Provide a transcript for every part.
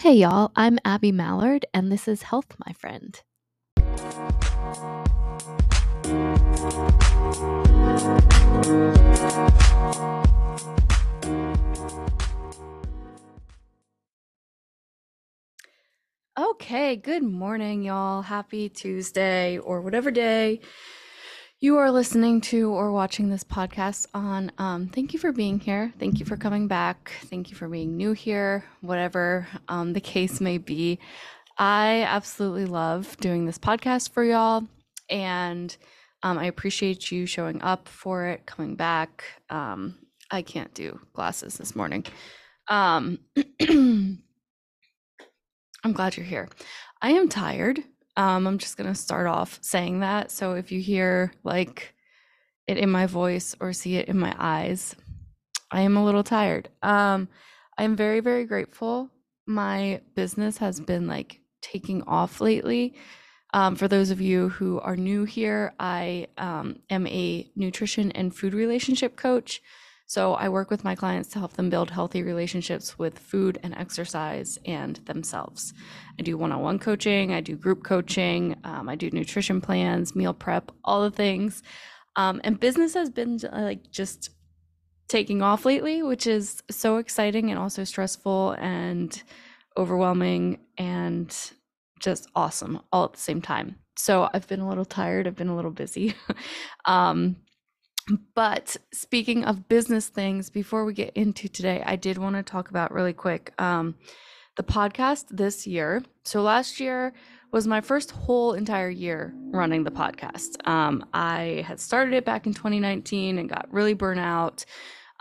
Hey, y'all, I'm Abby Mallard, and this is Health, My Friend. Okay, good morning, y'all. Happy Tuesday or whatever day you are listening to or watching this podcast on. Um, thank you for being here. Thank you for coming back. Thank you for being new here, whatever um, the case may be. I absolutely love doing this podcast for y'all, and um, I appreciate you showing up for it, coming back. Um, I can't do glasses this morning. Um, I'm glad you're here. I am tired. Um, I'm just gonna start off saying that. So if you hear like it in my voice or see it in my eyes, I am a little tired. Um, I am very, very grateful. My business has been like taking off lately. Um, for those of you who are new here, I um, am a nutrition and food relationship coach. So I work with my clients to help them build healthy relationships with food and exercise and themselves. I do one on one coaching, I do group coaching, um, I do nutrition plans, meal prep, all the things. Um, and business has been uh, like just taking off lately, which is so exciting and also stressful and overwhelming and just awesome all at the same time. So I've been a little tired, I've been a little busy. um, but speaking of business things, before we get into today, I did want to talk about really quick um, the podcast this year. So last year was my first whole entire year running the podcast. Um, I had started it back in 2019 and got really burnt out.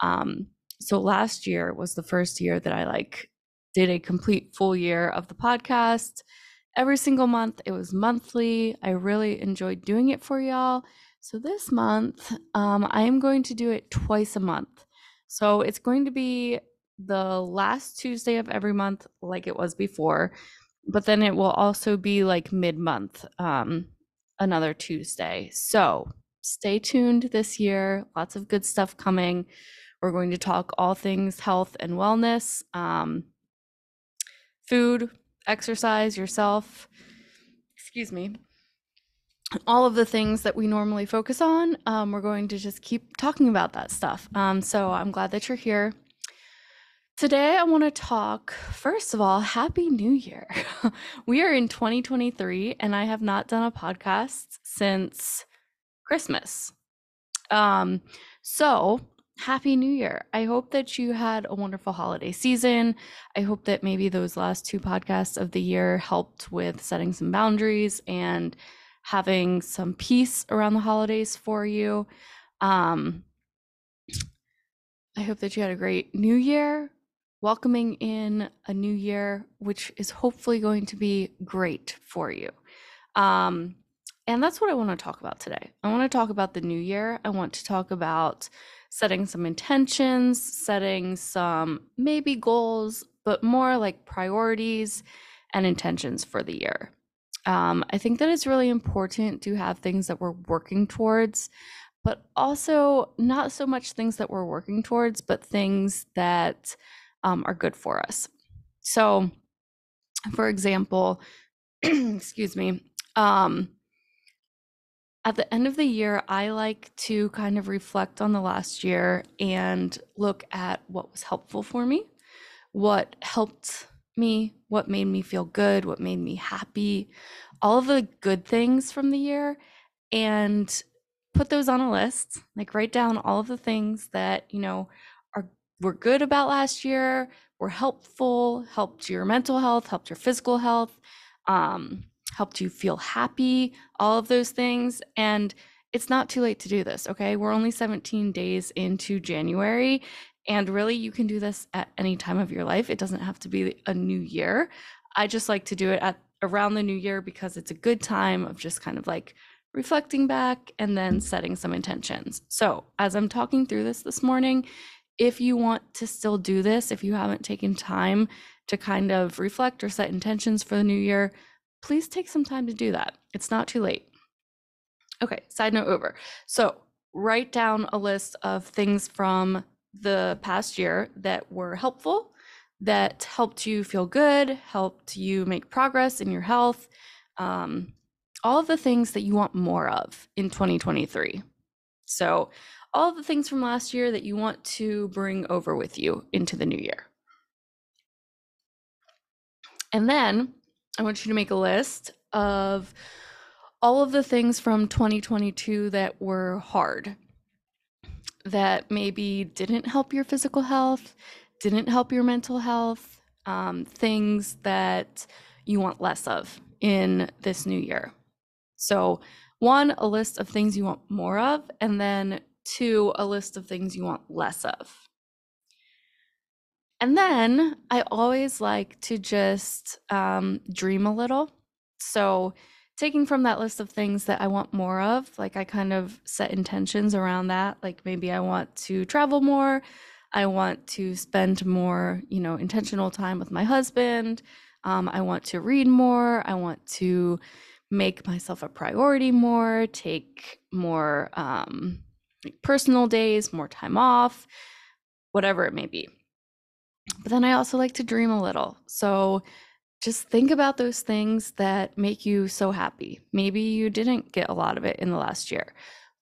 Um, so last year was the first year that I like did a complete full year of the podcast every single month. It was monthly. I really enjoyed doing it for y'all. So this month, um, I am going to do it twice a month. So it's going to be the last Tuesday of every month, like it was before, but then it will also be like mid month, um, another Tuesday. So stay tuned this year. Lots of good stuff coming. We're going to talk all things health and wellness, um, food, exercise, yourself. Excuse me all of the things that we normally focus on, um, we're going to just keep talking about that stuff. Um, so I'm glad that you're here. Today, I want to talk, first of all, Happy New Year. we are in 2023, and I have not done a podcast since Christmas. Um, so, Happy New Year. I hope that you had a wonderful holiday season. I hope that maybe those last two podcasts of the year helped with setting some boundaries and having some peace around the holidays for you. Um, I hope that you had a great new year, welcoming in a new year, which is hopefully going to be great for you. Um, and that's what I want to talk about today. I want to talk about the new year. I want to talk about setting some intentions, setting some maybe goals, but more like priorities and intentions for the year. Um, I think that it's really important to have things that we're working towards, but also not so much things that we're working towards, but things that um, are good for us. So, for example, excuse me, um, at the end of the year, I like to kind of reflect on the last year and look at what was helpful for me, what helped me, what made me feel good, what made me happy, all of the good things from the year and put those on a list. Like write down all of the things that, you know, are were good about last year, were helpful, helped your mental health, helped your physical health, um, helped you feel happy, all of those things. And it's not too late to do this, okay? We're only 17 days into January and really, you can do this at any time of your life. It doesn't have to be a new year. I just like to do it at around the new year because it's a good time of just kind of like reflecting back and then setting some intentions. So, as I'm talking through this this morning, if you want to still do this, if you haven't taken time to kind of reflect or set intentions for the new year, please take some time to do that. It's not too late. Okay, side note over. So, write down a list of things from the past year that were helpful, that helped you feel good, helped you make progress in your health, um, all of the things that you want more of in 2023. So, all the things from last year that you want to bring over with you into the new year. And then I want you to make a list of all of the things from 2022 that were hard, that maybe didn't help your physical health, didn't help your mental health, um, things that you want less of in this new year. So, one, a list of things you want more of, and then two, a list of things you want less of. And then I always like to just um, dream a little. So, taking from that list of things that I want more of, like I kind of set intentions around that. Like maybe I want to travel more. I want to spend more, you know, intentional time with my husband. Um, I want to read more. I want to make myself a priority more, take more um, personal days, more time off, whatever it may be. But then I also like to dream a little. So just think about those things that make you so happy. Maybe you didn't get a lot of it in the last year,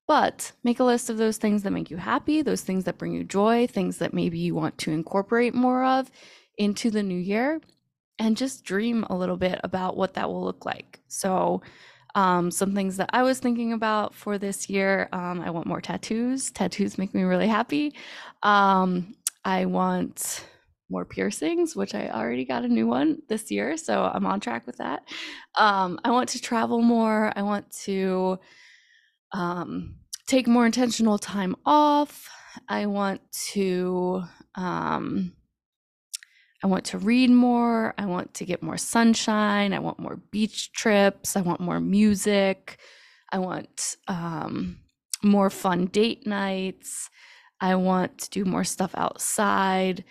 but make a list of those things that make you happy, those things that bring you joy, things that maybe you want to incorporate more of into the new year, and just dream a little bit about what that will look like. So, um, some things that I was thinking about for this year um, I want more tattoos. Tattoos make me really happy. Um, I want more piercings, which I already got a new one this year, so I'm on track with that. Um, I want to travel more. I want to um, take more intentional time off. I want to um, I want to read more. I want to get more sunshine. I want more beach trips. I want more music. I want um, more fun date nights. I want to do more stuff outside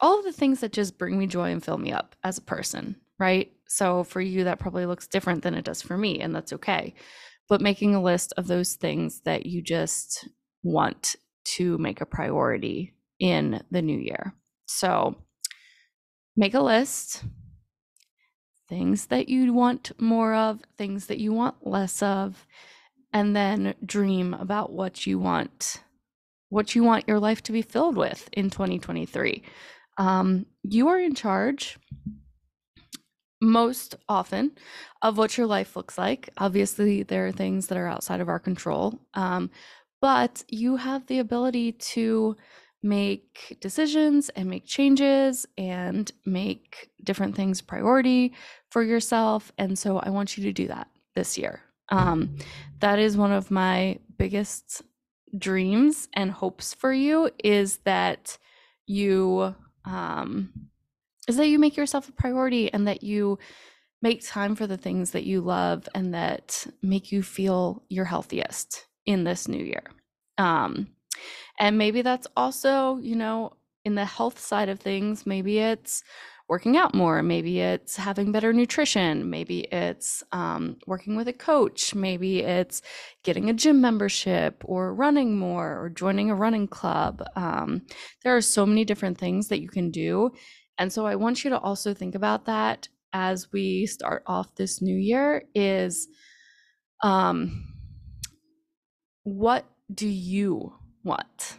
all of the things that just bring me joy and fill me up as a person, right? So for you, that probably looks different than it does for me, and that's okay. But making a list of those things that you just want to make a priority in the new year. So make a list, things that you want more of, things that you want less of, and then dream about what you want what you want your life to be filled with in 2023 um, you are in charge most often of what your life looks like. Obviously, there are things that are outside of our control, um, but you have the ability to make decisions and make changes and make different things priority for yourself. And so I want you to do that this year. Um, that is one of my biggest dreams and hopes for you is that you um, is that you make yourself a priority and that you make time for the things that you love and that make you feel your healthiest in this new year. Um, and maybe that's also, you know, in the health side of things, maybe it's working out more. Maybe it's having better nutrition. Maybe it's um, working with a coach. Maybe it's getting a gym membership or running more or joining a running club. Um, there are so many different things that you can do. And so I want you to also think about that as we start off this new year is um, what do you want?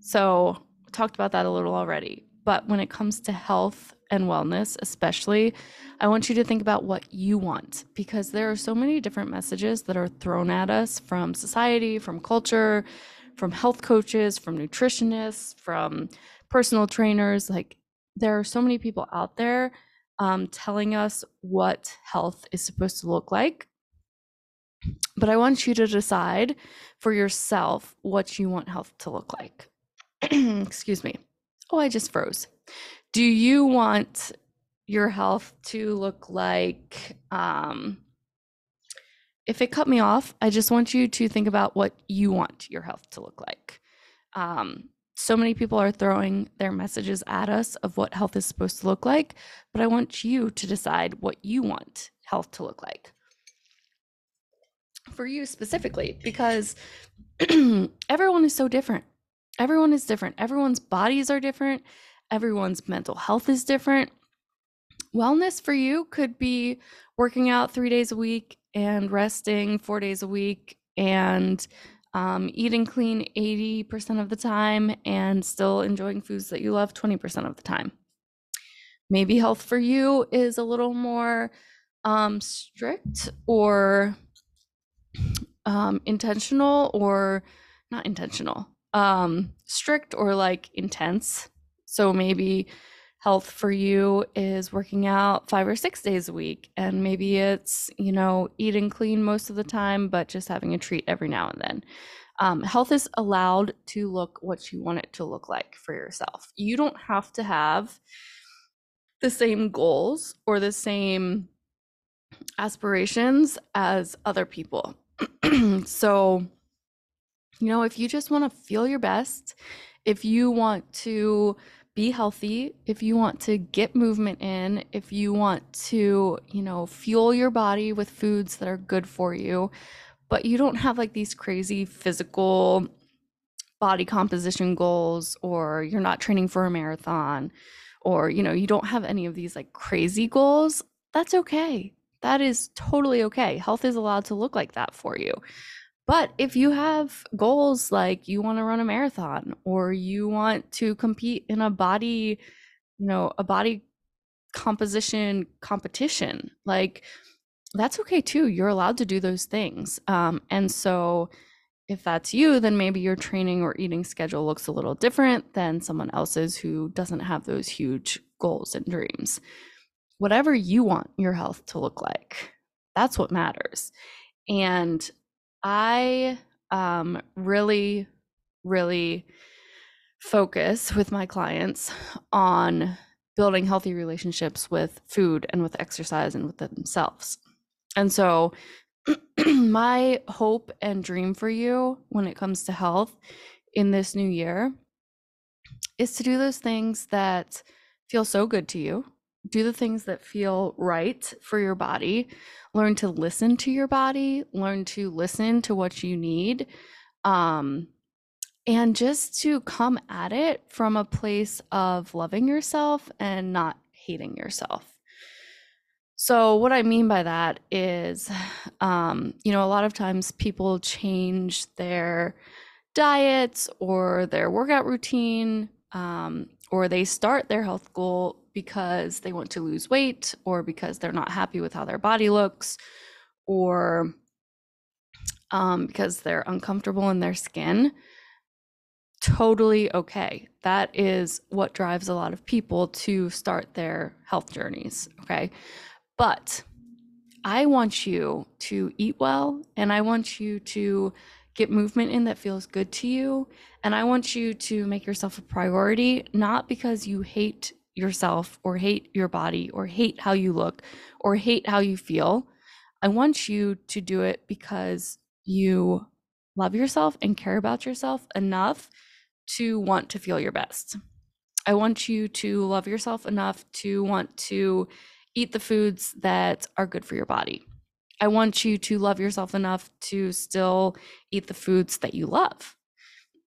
So talked about that a little already but when it comes to health and wellness, especially, I want you to think about what you want because there are so many different messages that are thrown at us from society, from culture, from health coaches, from nutritionists, from personal trainers. Like, there are so many people out there um, telling us what health is supposed to look like. But I want you to decide for yourself what you want health to look like. Excuse me. Oh, I just froze. Do you want your health to look like um if it cut me off, I just want you to think about what you want your health to look like. Um, so many people are throwing their messages at us of what health is supposed to look like, but I want you to decide what you want health to look like for you specifically, because everyone is so different everyone is different everyone's bodies are different Everyone's mental health is different. Wellness for you could be working out three days a week and resting four days a week and um, eating clean 80% of the time and still enjoying foods that you love 20% of the time. Maybe health for you is a little more um, strict or um, intentional or not intentional, um, strict or like intense. So maybe health for you is working out five or six days a week. And maybe it's, you know, eating clean most of the time, but just having a treat every now and then. Um, health is allowed to look what you want it to look like for yourself. You don't have to have the same goals or the same aspirations as other people. so, you know, if you just want to feel your best, if you want to be healthy, if you want to get movement in, if you want to, you know, fuel your body with foods that are good for you, but you don't have like these crazy physical body composition goals or you're not training for a marathon or you know, you don't have any of these like crazy goals, that's okay. That is totally okay. Health is allowed to look like that for you. But if you have goals like you want to run a marathon or you want to compete in a body, you know, a body composition competition, like that's okay too. You're allowed to do those things. Um, and so if that's you, then maybe your training or eating schedule looks a little different than someone else's who doesn't have those huge goals and dreams. Whatever you want your health to look like, that's what matters. And I um, really, really focus with my clients on building healthy relationships with food and with exercise and with themselves. And so, my hope and dream for you when it comes to health in this new year is to do those things that feel so good to you do the things that feel right for your body. Learn to listen to your body learn to listen to what you need um and just to come at it from a place of loving yourself and not hating yourself. So what i mean by that is um you know a lot of times people change their diets or their workout routine um, or they start their health goal because they want to lose weight or because they're not happy with how their body looks or um, because they're uncomfortable in their skin totally okay. That is what drives a lot of people to start their health journeys okay? But i want you to eat well and i want you to get movement in that feels good to you. And i want you to make yourself a priority not because you hate yourself or hate your body or hate how you look or hate how you feel. I want you to do it because you love yourself and care about yourself enough to want to feel your best. I want you to love yourself enough to want to eat the foods that are good for your body. I want you to love yourself enough to still eat the foods that you love.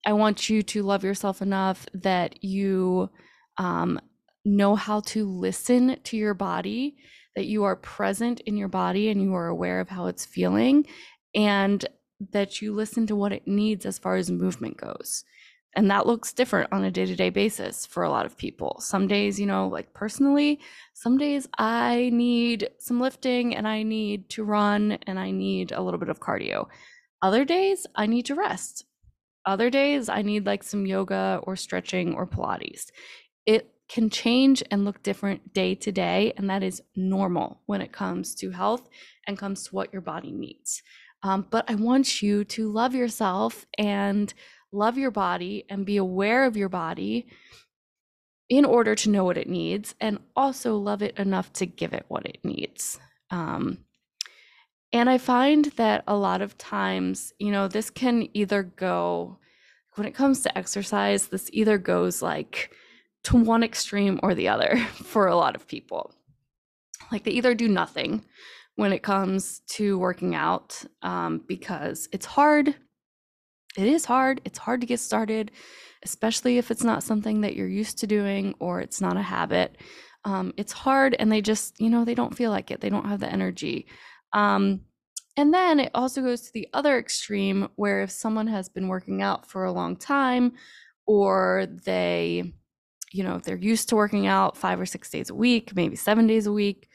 I want you to love yourself enough that you um, know how to listen to your body, that you are present in your body and you are aware of how it's feeling, and that you listen to what it needs as far as movement goes. And that looks different on a day to day basis for a lot of people. Some days, you know, like personally, some days I need some lifting and I need to run and I need a little bit of cardio. Other days, I need to rest. Other days, I need like some yoga or stretching or Pilates. It can change and look different day to day. And that is normal when it comes to health and comes to what your body needs. Um, but I want you to love yourself and love your body and be aware of your body in order to know what it needs and also love it enough to give it what it needs. Um, and I find that a lot of times, you know, this can either go, when it comes to exercise, this either goes like, to one extreme or the other for a lot of people. Like they either do nothing when it comes to working out um, because it's hard. It is hard. It's hard to get started, especially if it's not something that you're used to doing or it's not a habit. Um, it's hard and they just, you know, they don't feel like it. They don't have the energy. Um, and then it also goes to the other extreme where if someone has been working out for a long time or they, you know, they're used to working out five or six days a week, maybe seven days a week,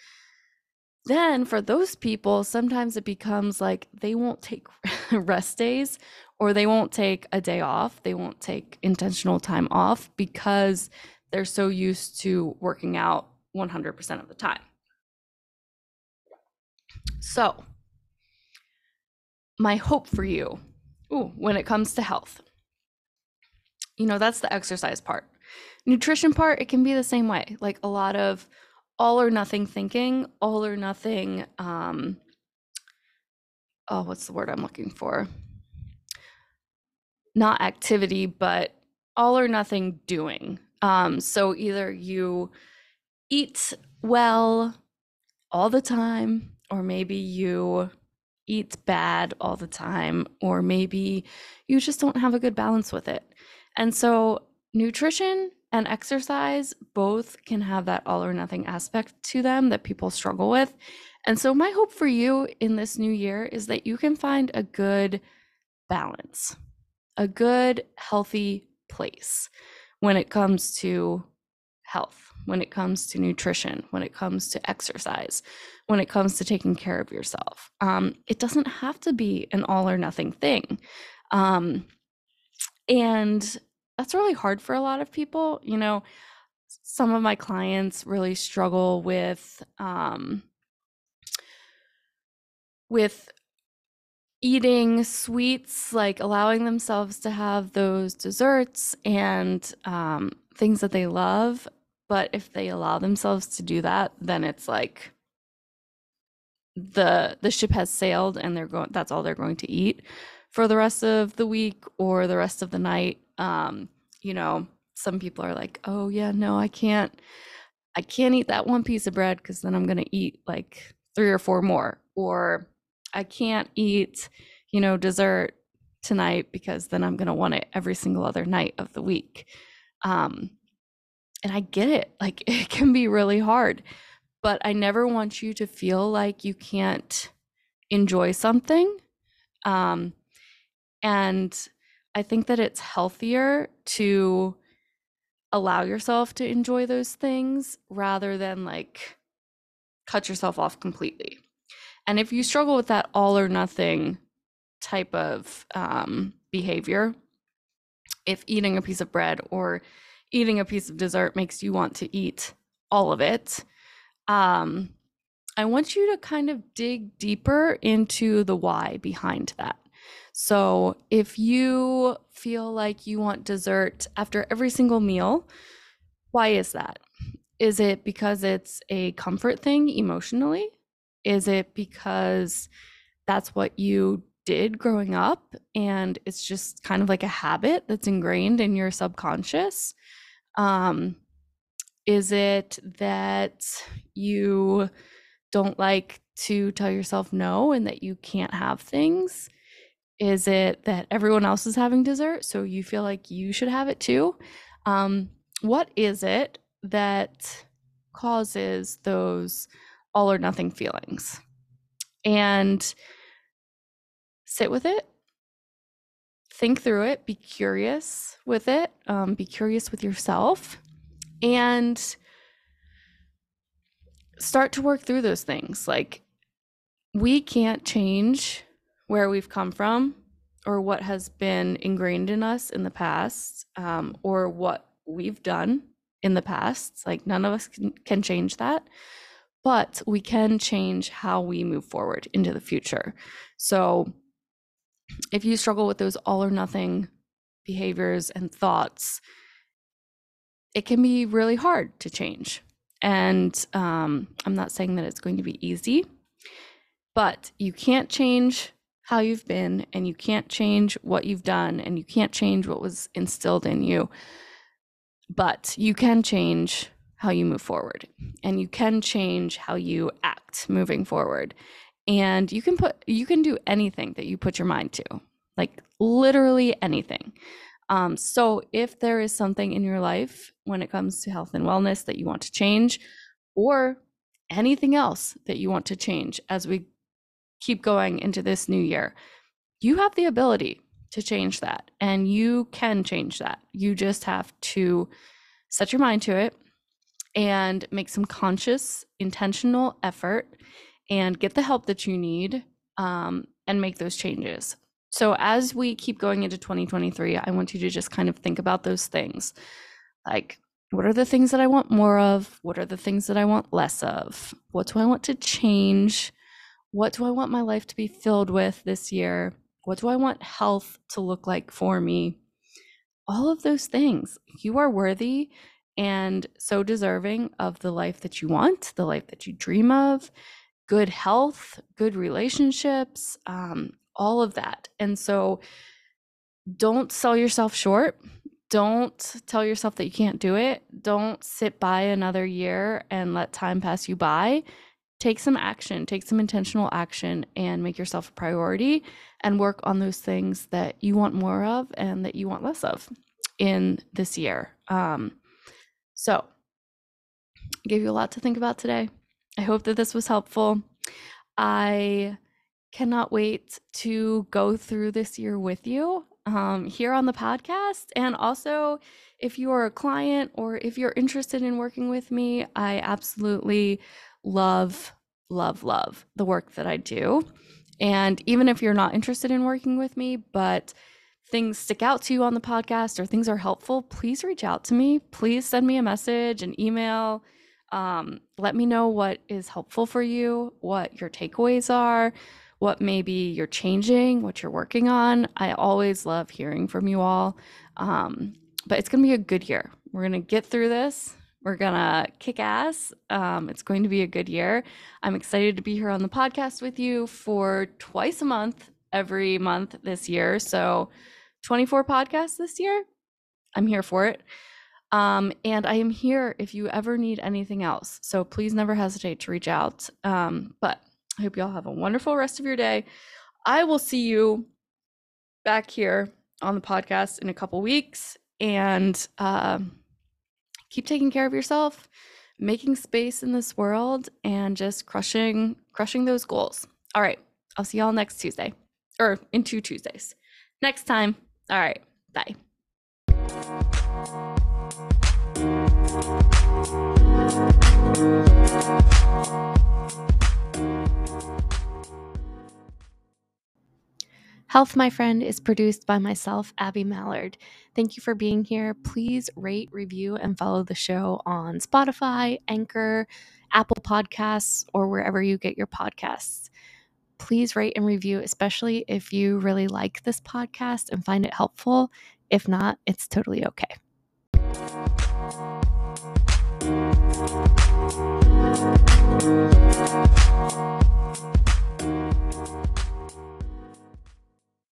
then for those people, sometimes it becomes like they won't take rest days or they won't take a day off. They won't take intentional time off because they're so used to working out 100% of the time. So, my hope for you ooh, when it comes to health, you know, that's the exercise part. Nutrition part, it can be the same way. Like a lot of all or nothing thinking, all or nothing, um, oh, what's the word I'm looking for? Not activity, but all or nothing doing. Um, so either you eat well all the time, or maybe you eat bad all the time, or maybe you just don't have a good balance with it. And so, nutrition and exercise both can have that all or nothing aspect to them that people struggle with. And so, my hope for you in this new year is that you can find a good balance, a good, healthy place when it comes to health, when it comes to nutrition, when it comes to exercise, when it comes to taking care of yourself. Um, it doesn't have to be an all or nothing thing. Um, and that's really hard for a lot of people. You know, some of my clients really struggle with um, with eating sweets, like allowing themselves to have those desserts and um, things that they love. But if they allow themselves to do that, then it's like the the ship has sailed and they're going that's all they're going to eat for the rest of the week or the rest of the night um you know some people are like oh yeah no i can't i can't eat that one piece of bread because then i'm going to eat like three or four more or i can't eat you know dessert tonight because then i'm going to want it every single other night of the week um and i get it like it can be really hard but I never want you to feel like you can't enjoy something. Um, and I think that it's healthier to allow yourself to enjoy those things rather than like cut yourself off completely. And if you struggle with that all or nothing type of um, behavior, if eating a piece of bread or eating a piece of dessert makes you want to eat all of it, um, I want you to kind of dig deeper into the why behind that. So, if you feel like you want dessert after every single meal, why is that? Is it because it's a comfort thing emotionally? Is it because that's what you did growing up and it's just kind of like a habit that's ingrained in your subconscious? Um, is it that you don't like to tell yourself no and that you can't have things? Is it that everyone else is having dessert, so you feel like you should have it too? Um, what is it that causes those all or nothing feelings? And sit with it, think through it, be curious with it, um, be curious with yourself and start to work through those things. Like, we can't change where we've come from or what has been ingrained in us in the past um, or what we've done in the past. Like, none of us can, can change that, but we can change how we move forward into the future. So, if you struggle with those all or nothing behaviors and thoughts, it can be really hard to change. And um, I'm not saying that it's going to be easy, but you can't change how you've been, and you can't change what you've done, and you can't change what was instilled in you. But you can change how you move forward, and you can change how you act moving forward. And you can put, you can do anything that you put your mind to, like literally anything. Um, so, if there is something in your life when it comes to health and wellness that you want to change, or anything else that you want to change as we keep going into this new year, you have the ability to change that and you can change that. You just have to set your mind to it and make some conscious, intentional effort and get the help that you need um, and make those changes. So, as we keep going into 2023, I want you to just kind of think about those things. Like, what are the things that I want more of? What are the things that I want less of? What do I want to change? What do I want my life to be filled with this year? What do I want health to look like for me? All of those things. You are worthy and so deserving of the life that you want, the life that you dream of, good health, good relationships, um, all of that. And so don't sell yourself short. Don't tell yourself that you can't do it. Don't sit by another year and let time pass you by take some action, take some intentional action, and make yourself a priority and work on those things that you want more of and that you want less of in this year. Um, so, I gave you a lot to think about today. I hope that this was helpful. I cannot wait to go through this year with you um, here on the podcast. And also, if you are a client or if you're interested in working with me, I absolutely love, love, love the work that I do. And even if you're not interested in working with me, but things stick out to you on the podcast or things are helpful, please reach out to me. Please send me a message, an email. Um, let me know what is helpful for you, what your takeaways are, what maybe you're changing, what you're working on. I always love hearing from you all. Um, but it's going to be a good year. We're going to get through this. We're going to kick ass. Um, it's going to be a good year. I'm excited to be here on the podcast with you for twice a month, every month this year. So 24 podcasts this year. I'm here for it. Um, and I am here if you ever need anything else. So please never hesitate to reach out. Um, but I hope you all have a wonderful rest of your day. I will see you back here on the podcast in a couple weeks. And uh, keep taking care of yourself, making space in this world, and just crushing crushing those goals. All right. I'll see y'all next Tuesday or in two Tuesdays. Next time. All right. Bye. Health, my friend, is produced by myself, Abby Mallard. Thank you for being here. Please rate, review, and follow the show on Spotify, Anchor, Apple Podcasts, or wherever you get your podcasts. Please rate and review, especially if you really like this podcast and find it helpful. If not, it's totally okay.